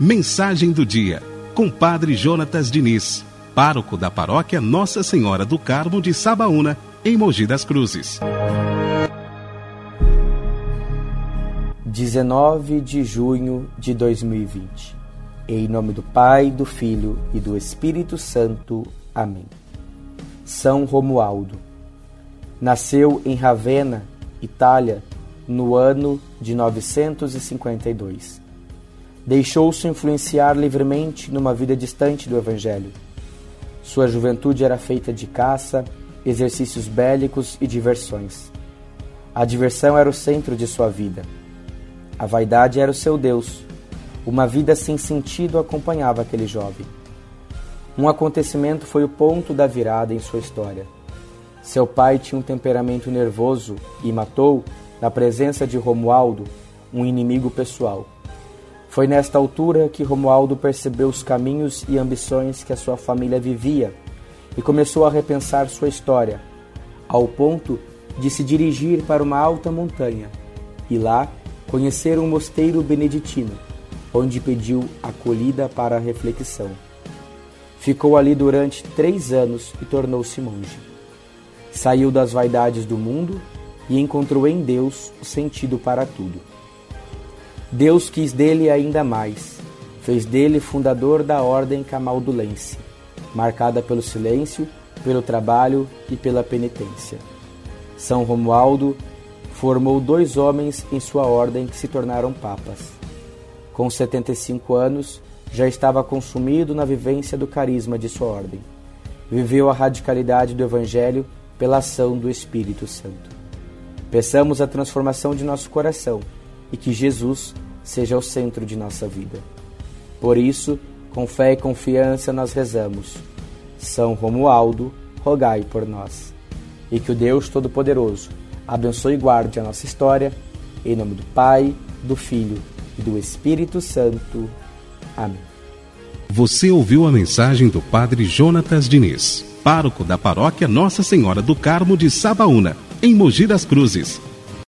Mensagem do dia, com Padre Jonatas Diniz, pároco da paróquia Nossa Senhora do Carmo de Sabaúna, em Mogi das Cruzes. 19 de junho de 2020. Em nome do Pai, do Filho e do Espírito Santo. Amém. São Romualdo. Nasceu em Ravenna, Itália, no ano de 952 deixou-se influenciar livremente numa vida distante do Evangelho. Sua juventude era feita de caça, exercícios bélicos e diversões. A diversão era o centro de sua vida. A vaidade era o seu Deus. Uma vida sem sentido acompanhava aquele jovem. Um acontecimento foi o ponto da virada em sua história. Seu pai tinha um temperamento nervoso e matou, na presença de Romualdo, um inimigo pessoal. Foi nesta altura que Romualdo percebeu os caminhos e ambições que a sua família vivia e começou a repensar sua história, ao ponto de se dirigir para uma alta montanha e lá conhecer um mosteiro beneditino, onde pediu acolhida para a reflexão. Ficou ali durante três anos e tornou-se monge. Saiu das vaidades do mundo e encontrou em Deus o sentido para tudo. Deus quis dele ainda mais. Fez dele fundador da ordem camaldulense, marcada pelo silêncio, pelo trabalho e pela penitência. São Romualdo formou dois homens em sua ordem que se tornaram papas. Com 75 anos, já estava consumido na vivência do carisma de sua ordem. Viveu a radicalidade do Evangelho pela ação do Espírito Santo. Peçamos a transformação de nosso coração e que Jesus seja o centro de nossa vida. Por isso, com fé e confiança nós rezamos. São Romualdo, rogai por nós. E que o Deus Todo-Poderoso abençoe e guarde a nossa história, em nome do Pai, do Filho e do Espírito Santo. Amém. Você ouviu a mensagem do Padre Jonatas Diniz, pároco da paróquia Nossa Senhora do Carmo de Sabaúna, em Mogi das Cruzes